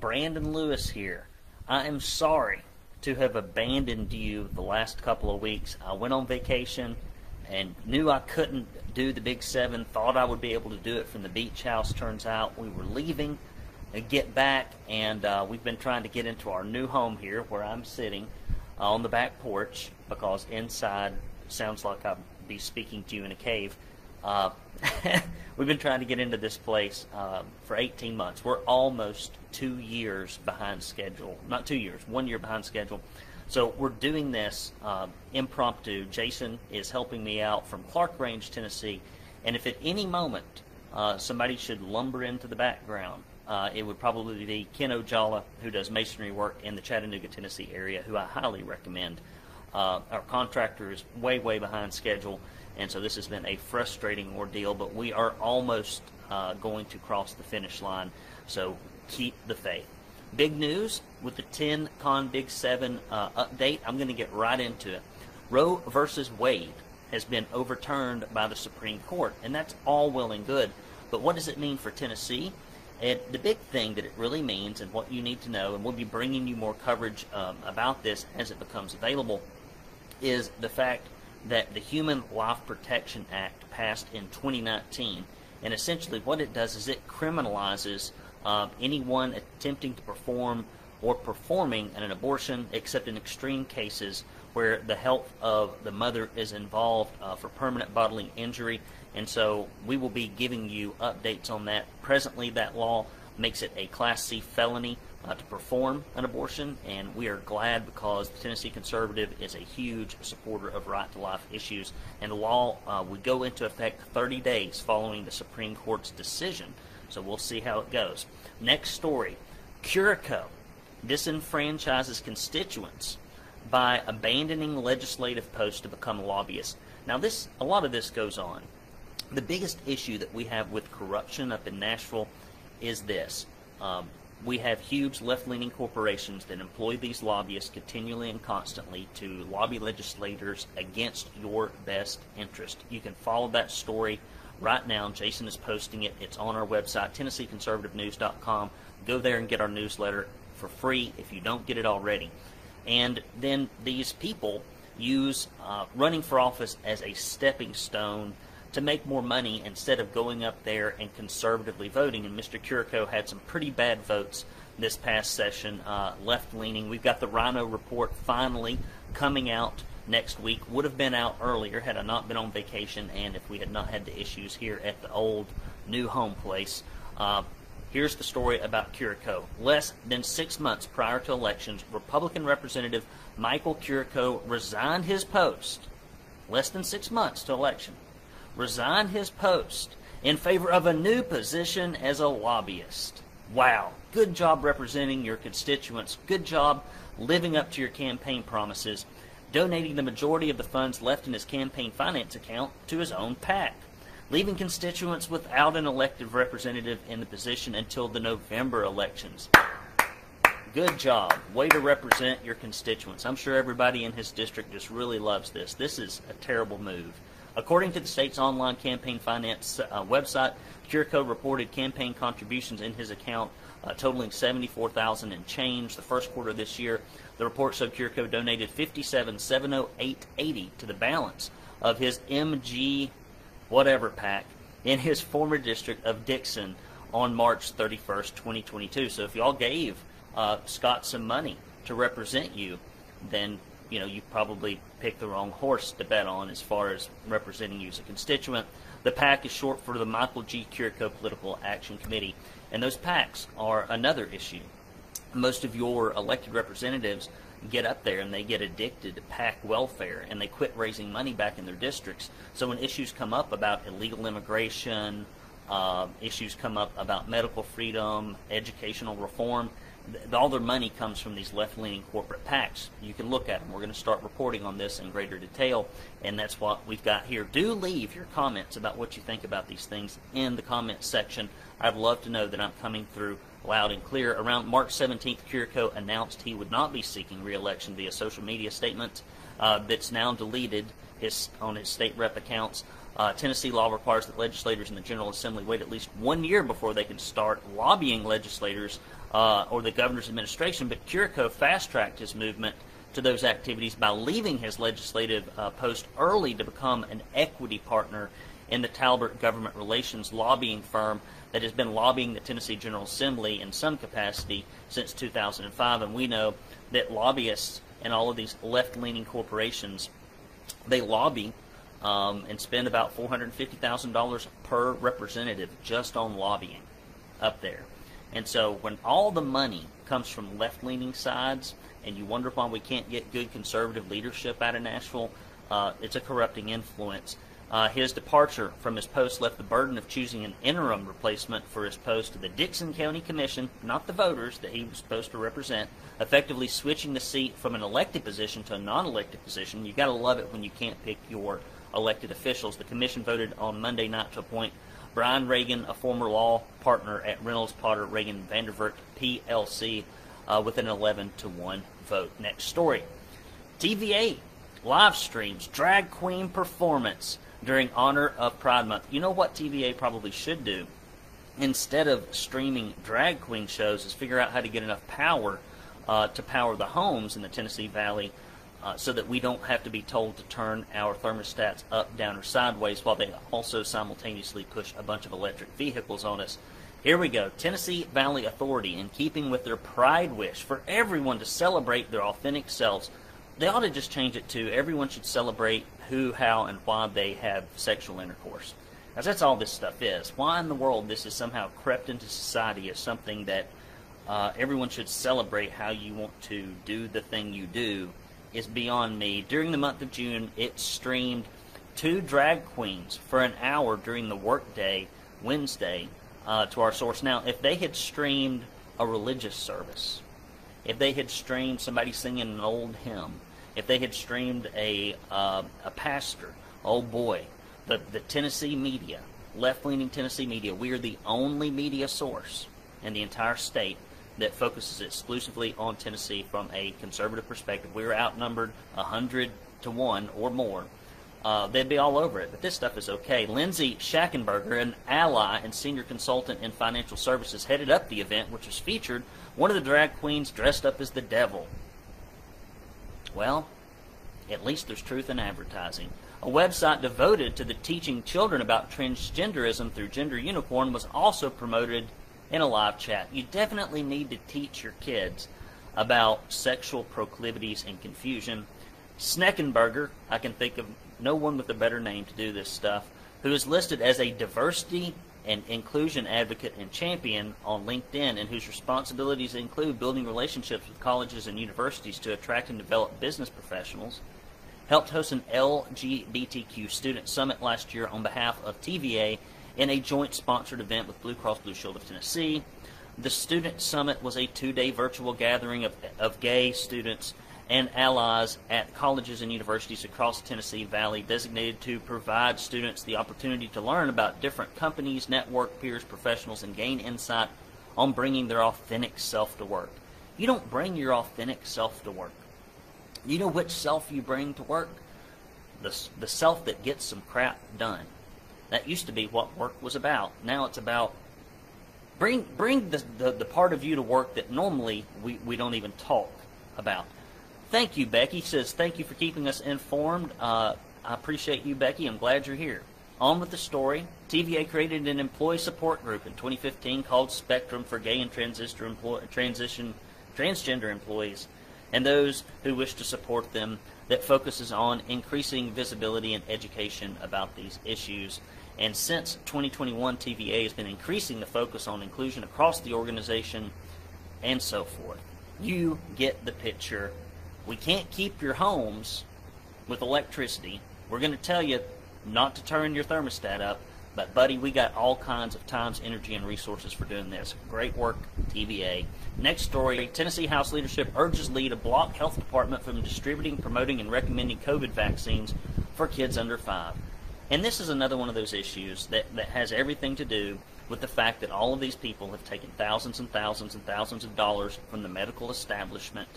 Brandon Lewis here. I am sorry to have abandoned you the last couple of weeks. I went on vacation and knew I couldn't do the Big Seven, thought I would be able to do it from the beach house. Turns out we were leaving and get back, and uh, we've been trying to get into our new home here where I'm sitting uh, on the back porch because inside sounds like I'd be speaking to you in a cave. Uh, we've been trying to get into this place uh, for 18 months. We're almost two years behind schedule. Not two years, one year behind schedule. So we're doing this uh, impromptu. Jason is helping me out from Clark Range, Tennessee. And if at any moment uh, somebody should lumber into the background, uh, it would probably be Ken Ojala, who does masonry work in the Chattanooga, Tennessee area, who I highly recommend. Uh, our contractor is way, way behind schedule and so this has been a frustrating ordeal, but we are almost uh, going to cross the finish line. So keep the faith. Big news with the 10 Con Big 7 uh, update. I'm going to get right into it. Roe versus Wade has been overturned by the Supreme Court, and that's all well and good. But what does it mean for Tennessee? And the big thing that it really means, and what you need to know, and we'll be bringing you more coverage um, about this as it becomes available, is the fact that the Human Life Protection Act passed in 2019. And essentially, what it does is it criminalizes uh, anyone attempting to perform or performing an abortion, except in extreme cases where the health of the mother is involved uh, for permanent bodily injury. And so we will be giving you updates on that. Presently, that law makes it a Class C felony uh, to perform an abortion, and we are glad because the Tennessee Conservative is a huge supporter of right to life issues, and the law uh, would go into effect 30 days following the Supreme Court's decision. So we'll see how it goes. Next story Curcio disenfranchises constituents by abandoning legislative posts to become lobbyists. Now, this a lot of this goes on. The biggest issue that we have with corruption up in Nashville is this. Um, we have huge left-leaning corporations that employ these lobbyists continually and constantly to lobby legislators against your best interest. You can follow that story right now. Jason is posting it. It's on our website, TennesseeConservativeNews.com. Go there and get our newsletter for free if you don't get it already. And then these people use uh, running for office as a stepping stone to make more money instead of going up there and conservatively voting. And Mr. Curcio had some pretty bad votes this past session, uh, left leaning. We've got the Rhino report finally coming out next week. Would have been out earlier had I not been on vacation and if we had not had the issues here at the old new home place. Uh, here's the story about Curcio. Less than six months prior to elections, Republican Representative Michael Curcio resigned his post. Less than six months to election resigned his post in favor of a new position as a lobbyist. Wow. Good job representing your constituents. Good job living up to your campaign promises, donating the majority of the funds left in his campaign finance account to his own PAC, leaving constituents without an elected representative in the position until the November elections. Good job. Way to represent your constituents. I'm sure everybody in his district just really loves this. This is a terrible move. According to the state's online campaign finance uh, website, Curcio reported campaign contributions in his account uh, totaling 74000 and change the first quarter of this year. The report showed Curcio donated 57,708.80 to the balance of his MG whatever pack in his former district of Dickson on March 31st, 2022. So if y'all gave uh, Scott some money to represent you, then you know you probably picked the wrong horse to bet on as far as representing you as a constituent. The PAC is short for the Michael G. Curcio Political Action Committee, and those PACs are another issue. Most of your elected representatives get up there and they get addicted to PAC welfare and they quit raising money back in their districts. So when issues come up about illegal immigration, uh, issues come up about medical freedom, educational reform, all their money comes from these left-leaning corporate PACs. You can look at them. We're going to start reporting on this in greater detail, and that's what we've got here. Do leave your comments about what you think about these things in the comments section. I'd love to know that I'm coming through loud and clear. Around March 17th, Curcio announced he would not be seeking re-election via social media statement uh, that's now deleted his, on his state rep accounts. Uh, Tennessee law requires that legislators in the General Assembly wait at least one year before they can start lobbying legislators uh, or the governor's administration, but Curcio fast tracked his movement to those activities by leaving his legislative uh, post early to become an equity partner in the Talbert Government Relations lobbying firm that has been lobbying the Tennessee General Assembly in some capacity since 2005. And we know that lobbyists and all of these left-leaning corporations, they lobby um, and spend about $450,000 per representative just on lobbying up there. And so when all the money comes from left-leaning sides, and you wonder why we can't get good conservative leadership out of Nashville, uh, it's a corrupting influence. Uh, his departure from his post left the burden of choosing an interim replacement for his post to the Dickson County Commission, not the voters that he was supposed to represent, effectively switching the seat from an elected position to a non-elected position. You got to love it when you can't pick your elected officials. The commission voted on Monday night to appoint Brian Ragan, a former law partner at Reynolds Potter Ragan Vandivort PLC, uh, with an 11 to 1 vote. Next story. TVA live streams drag queen performance during honor of Pride Month. You know what TVA probably should do? Instead of streaming drag queen shows, is figure out how to get enough power uh, to power the homes in the Tennessee Valley uh, so that we don't have to be told to turn our thermostats up, down, or sideways while they also simultaneously push a bunch of electric vehicles on us. Here we go. Tennessee Valley Authority, in keeping with their pride wish for everyone to celebrate their authentic selves, they ought to just change it to everyone should celebrate who, how, and why they have sexual intercourse. Because that's all this stuff is. Why in the world this is somehow crept into society as something that uh, everyone should celebrate how you want to do the thing you do is beyond me. During the month of June, it streamed two drag queens for an hour during the workday Wednesday uh, to our source. Now, if they had streamed a religious service, if they had streamed somebody singing an old hymn, if they had streamed a uh, a pastor, oh boy, the the Tennessee media, left leaning Tennessee media, we are the only media source in the entire state that focuses exclusively on Tennessee from a conservative perspective. We are outnumbered a hundred to one or more. Uh, they'd be all over it, but this stuff is okay. Lindsay Schackenberger, an ally and senior consultant in financial services, headed up the event, which was featured one of the drag queens dressed up as the devil. Well, at least there's truth in advertising. A website devoted to the teaching children about transgenderism through Gender Unicorn was also promoted in a live chat. You definitely need to teach your kids about sexual proclivities and confusion. Schneckenberger, I can think of no one with a better name to do this stuff, who is listed as a diversity and inclusion advocate and champion on LinkedIn, and whose responsibilities include building relationships with colleges and universities to attract and develop business professionals. Helped host an LGBTQ student summit last year on behalf of TVA in a joint sponsored event with Blue Cross Blue Shield of Tennessee. The student summit was a two day virtual gathering of, of gay students and allies at colleges and universities across Tennessee Valley designated to provide students the opportunity to learn about different companies, network, peers, professionals, and gain insight on bringing their authentic self to work. You don't bring your authentic self to work. You know which self you bring to work? The, the self that gets some crap done. That used to be what work was about. Now it's about bring bring the, the, the part of you to work that normally we, we don't even talk about. Thank you, Becky. Says, thank you for keeping us informed. Uh, I appreciate you, Becky. I'm glad you're here. On with the story. TVA created an employee support group in 2015 called Spectrum for gay and transistor employ- transition transgender employees and those who wish to support them that focuses on increasing visibility and education about these issues. And since 2021, TVA has been increasing the focus on inclusion across the organization and so forth. You get the picture we can't keep your homes with electricity. We're going to tell you not to turn your thermostat up, but buddy, we got all kinds of times, energy, and resources for doing this. Great work, TVA. Next story Tennessee House leadership urges lead to block health department from distributing, promoting, and recommending COVID vaccines for kids under five. And this is another one of those issues that, that has everything to do with the fact that all of these people have taken thousands and thousands and thousands of dollars from the medical establishment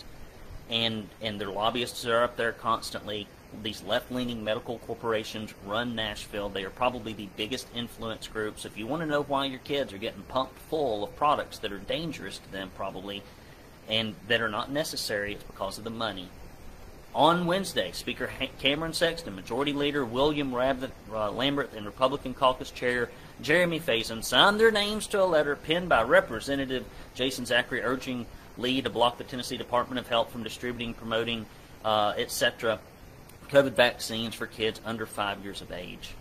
and and their lobbyists are up there constantly these left-leaning medical corporations run Nashville. They are probably the biggest influence groups. If you want to know why your kids are getting pumped full of products that are dangerous to them, probably, and that are not necessary, it's because of the money. On Wednesday, Speaker Cameron Sexton, Majority Leader William Rabbit, uh, Lamberth, and Republican Caucus Chair Jeremy Faison signed their names to a letter penned by Representative Jason Zachary urging Lee to block the Tennessee Department of Health from distributing, promoting, uh, etc., COVID vaccines for kids under five years of age.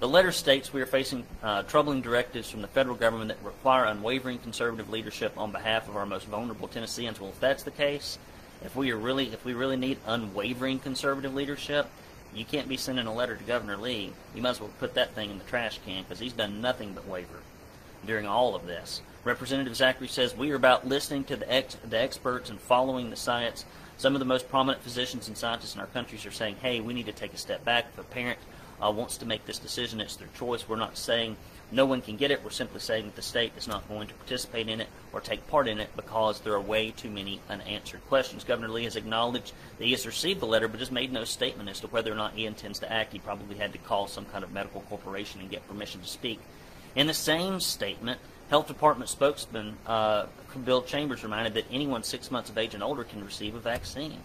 The letter states we are facing uh, troubling directives from the federal government that require unwavering conservative leadership on behalf of our most vulnerable Tennesseans. Well, if that's the case, if we are really, if we really need unwavering conservative leadership, you can't be sending a letter to Governor Lee. You might as well put that thing in the trash can because he's done nothing but waver during all of this. Representative Zachary says we are about listening to the, ex- the experts and following the science. Some of the most prominent physicians and scientists in our countries are saying, hey, we need to take a step back. If a parent uh, wants to make this decision, it's their choice. We're not saying no one can get it. We're simply saying that the state is not going to participate in it or take part in it because there are way too many unanswered questions. Governor Lee has acknowledged that he has received the letter but has made no statement as to whether or not he intends to act. He probably had to call some kind of medical corporation and get permission to speak. In the same statement, Health Department spokesman uh, Bill Chambers reminded that anyone six months of age and older can receive a vaccine.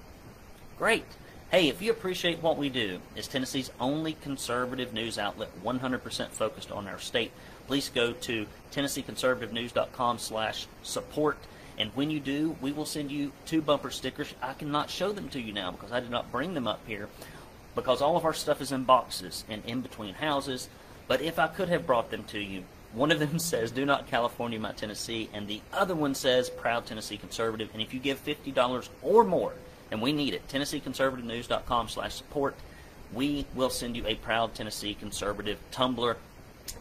Great. Hey, if you appreciate what we do, as Tennessee's only conservative news outlet 100% focused on our state, please go to tennesseeconservativenews.com slash support. And when you do, we will send you two bumper stickers. I cannot show them to you now because I did not bring them up here because all of our stuff is in boxes and in between houses. But if I could have brought them to you, one of them says, Do not California my Tennessee, and the other one says, Proud Tennessee Conservative. And if you give $50 or more, and we need it. TennesseeConservativeNews.com slash support. We will send you a proud Tennessee conservative tumbler,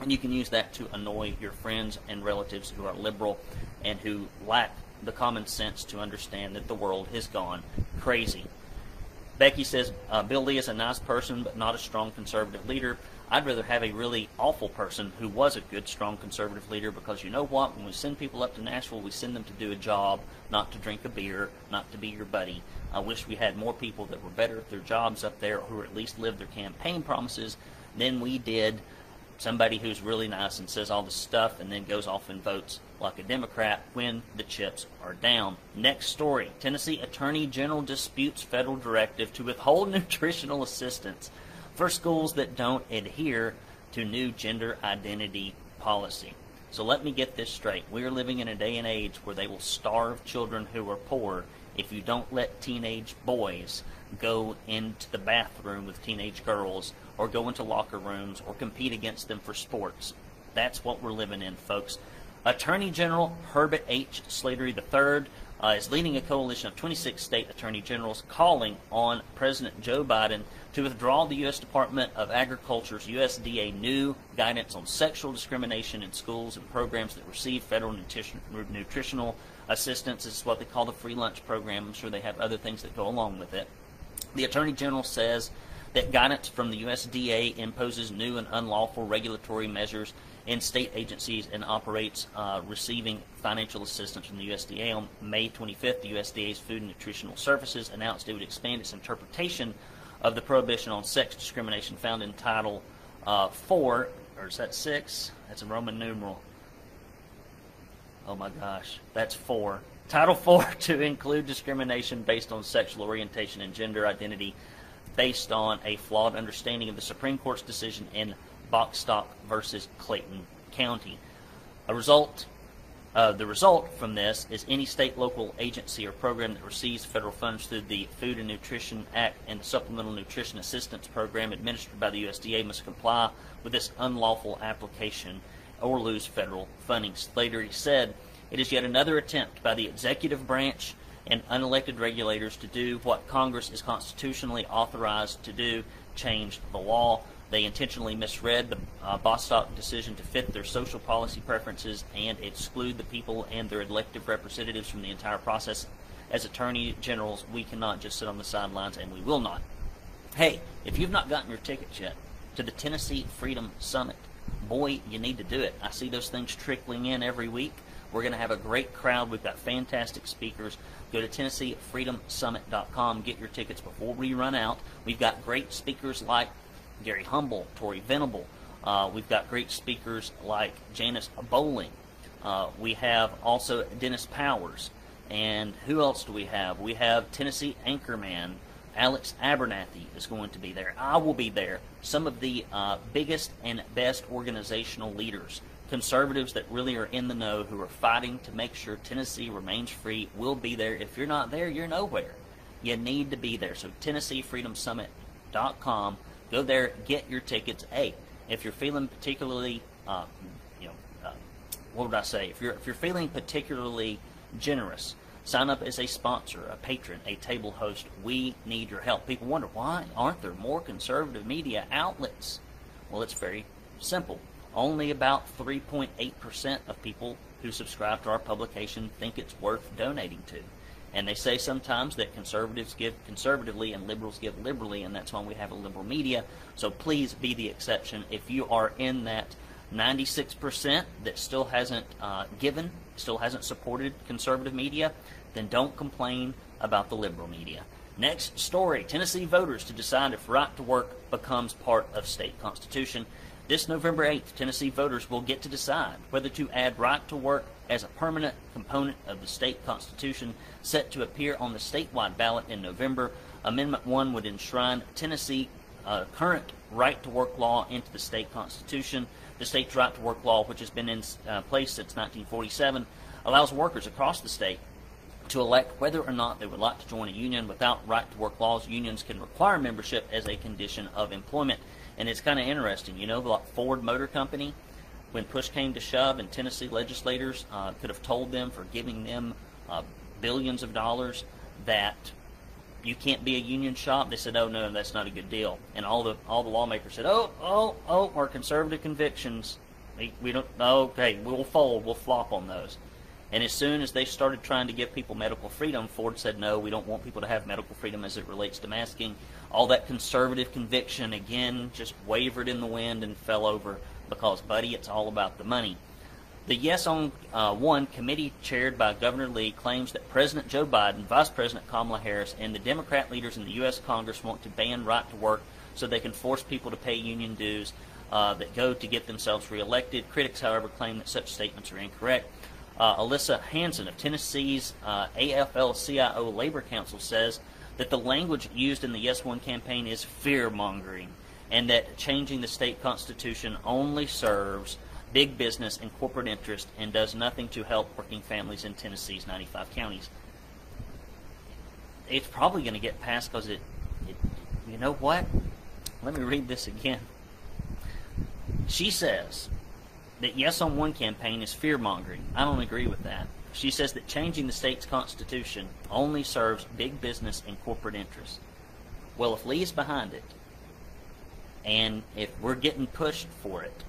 and you can use that to annoy your friends and relatives who are liberal and who lack the common sense to understand that the world has gone crazy. Becky says uh, Bill Lee is a nice person, but not a strong conservative leader. I'd rather have a really awful person who was a good, strong conservative leader because you know what? When we send people up to Nashville, we send them to do a job, not to drink a beer, not to be your buddy. I wish we had more people that were better at their jobs up there who at least lived their campaign promises than we did somebody who's really nice and says all this stuff and then goes off and votes like a Democrat when the chips are down. Next story Tennessee Attorney General disputes federal directive to withhold nutritional assistance for schools that don't adhere to new gender identity policy. So let me get this straight. We are living in a day and age where they will starve children who are poor if you don't let teenage boys go into the bathroom with teenage girls or go into locker rooms or compete against them for sports. That's what we're living in, folks. Attorney General Herbert H. Slatery III uh, is leading a coalition of 26 state attorney generals calling on President Joe Biden to withdraw the U.S. Department of Agriculture's USDA new guidance on sexual discrimination in schools and programs that receive federal nutrition, nutritional assistance. This is what they call the free lunch program. I'm sure they have other things that go along with it. The Attorney General says that guidance from the USDA imposes new and unlawful regulatory measures in state agencies and operates uh, receiving financial assistance from the USDA. On May 25th, the USDA's Food and Nutritional Services announced it would expand its interpretation of the prohibition on sex discrimination found in Title uh, 4, or is that 6? That's a Roman numeral. Oh my gosh, that's 4. Title 4 to include discrimination based on sexual orientation and gender identity based on a flawed understanding of the Supreme Court's decision in Bostock versus Clayton County. A result uh, the result from this is any state, local agency, or program that receives federal funds through the Food and Nutrition Act and the Supplemental Nutrition Assistance Program administered by the USDA must comply with this unlawful application or lose federal funding. Slatery said it is yet another attempt by the executive branch and unelected regulators to do what Congress is constitutionally authorized to do change the law. They intentionally misread the uh, Bostock decision to fit their social policy preferences and exclude the people and their elected representatives from the entire process. As attorney generals, we cannot just sit on the sidelines, and we will not. Hey, if you've not gotten your tickets yet to the Tennessee Freedom Summit, boy, you need to do it. I see those things trickling in every week. We're going to have a great crowd. We've got fantastic speakers. Go to TennesseeFreedomSummit.com. Get your tickets before we run out. We've got great speakers like Gary Humble, Tori Venable. Uh, we've got great speakers like Janice Bowling. Uh, we have also Dennis Powers. And who else do we have? We have Tennessee Anchorman. Alex Abernathy is going to be there. I will be there. Some of the uh, biggest and best organizational leaders, conservatives that really are in the know, who are fighting to make sure Tennessee remains free, will be there. If you're not there, you're nowhere. You need to be there. So TennesseeFreedomSummit.com. Go there, get your tickets. Hey, if you're feeling particularly, uh, you know, uh, what would I say? If you're if you're feeling particularly generous, sign up as a sponsor, a patron, a table host. We need your help. People wonder why aren't there more conservative media outlets? Well, it's very simple. Only about 3.8% of people who subscribe to our publication think it's worth donating to. And they say sometimes that conservatives give conservatively and liberals give liberally, and that's why we have a liberal media. So please be the exception. If you are in that 96% that still hasn't uh, given, still hasn't supported conservative media, then don't complain about the liberal media. Next story Tennessee voters to decide if right to work becomes part of state constitution. This November 8th, Tennessee voters will get to decide whether to add right to work as a permanent component of the state constitution set to appear on the statewide ballot in November. Amendment 1 would enshrine Tennessee uh, current right to work law into the state constitution. The state's right to work law, which has been in uh, place since 1947, allows workers across the state to elect whether or not they would like to join a union. Without right to work laws, unions can require membership as a condition of employment. And it's kind of interesting, you know, like Ford Motor Company, when push came to shove, and Tennessee legislators uh, could have told them for giving them uh, billions of dollars that you can't be a union shop. They said, "Oh no, that's not a good deal." And all the all the lawmakers said, "Oh, oh, oh, our conservative convictions, we, we don't. Okay, we'll fold. We'll flop on those." And as soon as they started trying to give people medical freedom, Ford said, "No, we don't want people to have medical freedom as it relates to masking." All that conservative conviction again just wavered in the wind and fell over because, buddy, it's all about the money. The Yes on uh, One committee, chaired by Governor Lee, claims that President Joe Biden, Vice President Kamala Harris, and the Democrat leaders in the U.S. Congress want to ban right to work so they can force people to pay union dues uh, that go to get themselves reelected. Critics, however, claim that such statements are incorrect. Uh, Alyssa Hanson of Tennessee's uh, AFL-CIO Labor Council says that the language used in the Yes One campaign is fear mongering and that changing the state constitution only serves big business and corporate interest and does nothing to help working families in Tennessee's 95 counties. It's probably going to get passed because it, it, you know what? Let me read this again. She says that Yes on One campaign is fear mongering. I don't agree with that. She says that changing the state's constitution only serves big business and corporate interests. Well, if Lee is behind it, and if we're getting pushed for it,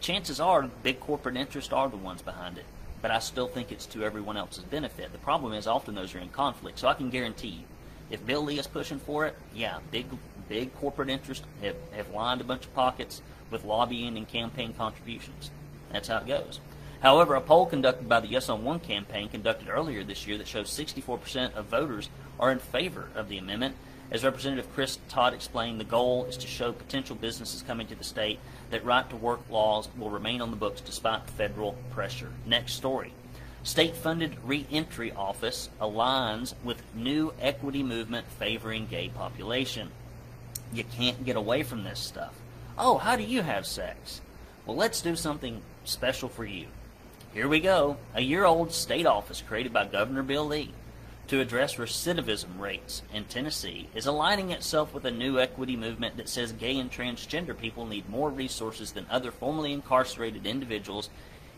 chances are big corporate interests are the ones behind it. But I still think it's to everyone else's benefit. The problem is often those are in conflict. So I can guarantee you, if Bill Lee is pushing for it, yeah, big big corporate interests have, have lined a bunch of pockets with lobbying and campaign contributions. That's how it goes. However, a poll conducted by the Yes on One campaign conducted earlier this year that shows 64% of voters are in favor of the amendment as Representative Chris Todd explained, the goal is to show potential businesses coming to the state that right to work laws will remain on the books despite federal pressure. Next story. State funded reentry office aligns with new equity movement favoring gay population. You can't get away from this stuff. Oh, how do you have sex? Well, let's do something special for you. Here we go. A year old state office created by Governor Bill Lee to address recidivism rates in Tennessee is aligning itself with a new equity movement that says gay and transgender people need more resources than other formerly incarcerated individuals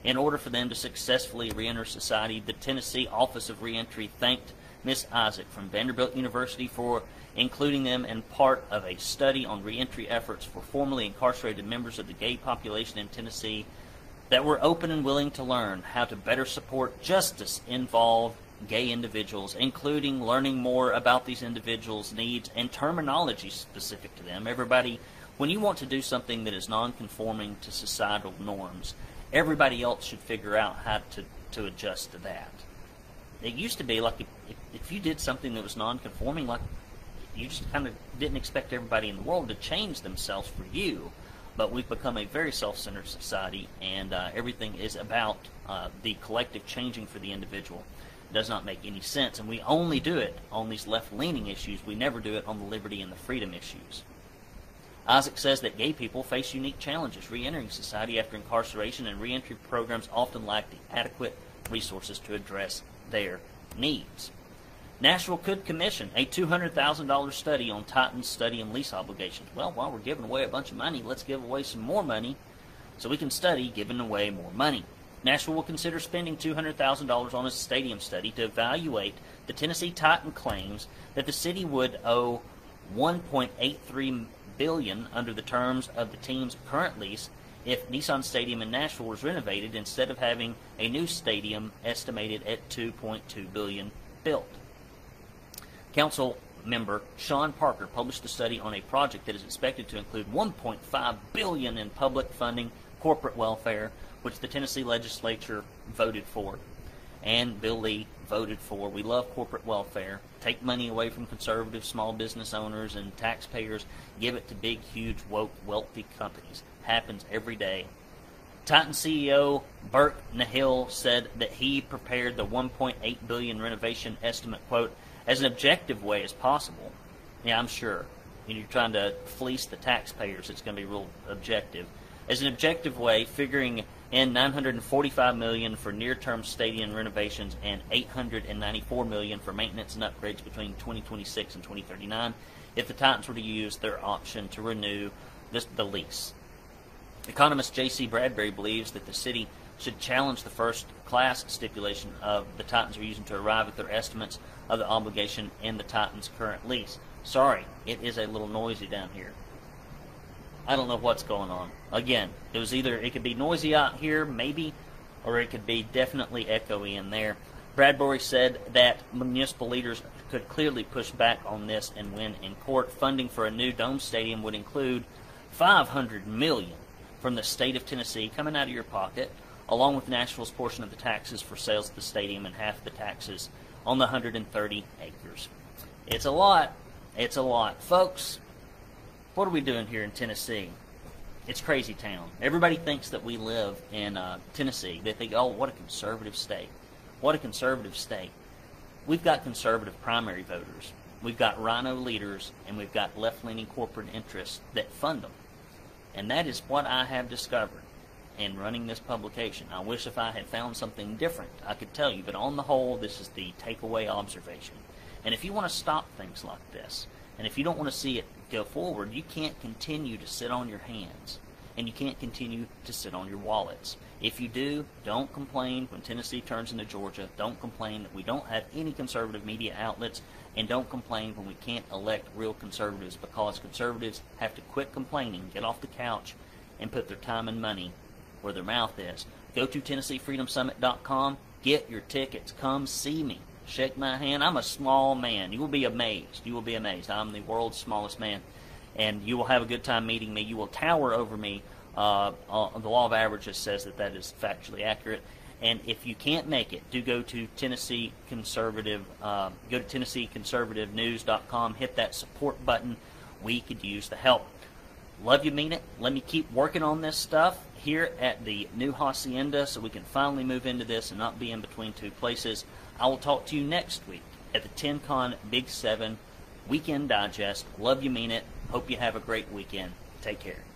in order for them to successfully reenter society. The Tennessee Office of Reentry thanked Ms. Isaac from Vanderbilt University for including them in part of a study on reentry efforts for formerly incarcerated members of the gay population in Tennessee that were open and willing to learn how to better support justice involved gay individuals, including learning more about these individuals' needs and terminology specific to them. Everybody, when you want to do something that is non-conforming to societal norms, everybody else should figure out how to, to adjust to that. It used to be like if, if, you did something that was non-conforming, like you just kind of didn't expect everybody in the world to change themselves for you. But we've become a very self-centered society, and uh, everything is about uh, the collective changing for the individual. Does not make any sense, and we only do it on these left-leaning issues. We never do it on the liberty and the freedom issues. Isaac says that gay people face unique challenges re-entering society after incarceration, and reentry programs often lack the adequate resources to address their needs. Nashville could commission a $200,000 study on Titan's study and lease obligations. Well, while we're giving away a bunch of money, let's give away some more money so we can study giving away more money. Nashville will consider spending $200,000 on a stadium study to evaluate the Tennessee Titan claims that the city would owe 1.83 billion under the terms of the team's current lease if Nissan Stadium in Nashville was renovated instead of having a new stadium estimated at 2.2 billion built. Council member Sean Parker published a study on a project that is expected to include 1.5 billion in public funding corporate welfare, which the Tennessee legislature voted for, and Bill Lee voted for. We love corporate welfare. Take money away from conservative small business owners and taxpayers, give it to big, huge, woke, wealthy companies. Happens every day. Titan CEO Burke Nihill said that he prepared the 1.8 billion renovation estimate quote as an objective way as possible. Yeah, I'm sure. When you're trying to fleece the taxpayers, it's going to be real objective. As an objective way, figuring in 945 million for near-term stadium renovations and 894 million for maintenance and upgrades between 2026 and 2039 if the Titans were to use their option to renew this, the lease. Economist J.C. Bradbury believes that the city should challenge the first class stipulation of the Titans are using to arrive at their estimates of the obligation in the Titans' current lease. Sorry, it is a little noisy down here. I don't know what's going on. Again, it was either it could be noisy out here, maybe, or it could be definitely echoey in there. Bradbury said that municipal leaders could clearly push back on this and win in court. Funding for a new dome stadium would include 500 million from the state of Tennessee coming out of your pocket, along with Nashville's portion of the taxes for sales of the stadium and half the taxes on the 130 acres. It's a lot. It's a lot. Folks, what are we doing here in Tennessee? It's crazy town. Everybody thinks that we live in uh, Tennessee. They think, oh, what a conservative state. What a conservative state. We've got conservative primary voters. We've got rhino leaders, and we've got left-leaning corporate interests that fund them. And that is what I have discovered in running this publication. I wish if I had found something different, I could tell you. But on the whole, this is the takeaway observation. And if you want to stop things like this, and if you don't want to see it go forward, you can't continue to sit on your hands. And you can't continue to sit on your wallets. If you do, don't complain when Tennessee turns into Georgia. Don't complain that we don't have any conservative media outlets. And don't complain when we can't elect real conservatives because conservatives have to quit complaining, get off the couch, and put their time and money where their mouth is. Go to TennesseeFreedomSummit.com. Get your tickets. Come see me. Shake my hand. I'm a small man. You will be amazed. You will be amazed. I'm the world's smallest man. And you will have a good time meeting me. You will tower over me. Uh, uh, the law of averages says that that is factually accurate. And if you can't make it, do go to Tennessee Conservative. Uh, go to TennesseeConservativeNews.com. Hit that support button. We could use the help. Love you, mean it. Let me keep working on this stuff here at the new hacienda so we can finally move into this and not be in between two places. I will talk to you next week at the TenCon Big 7 Weekend Digest. Love you, mean it. Hope you have a great weekend. Take care.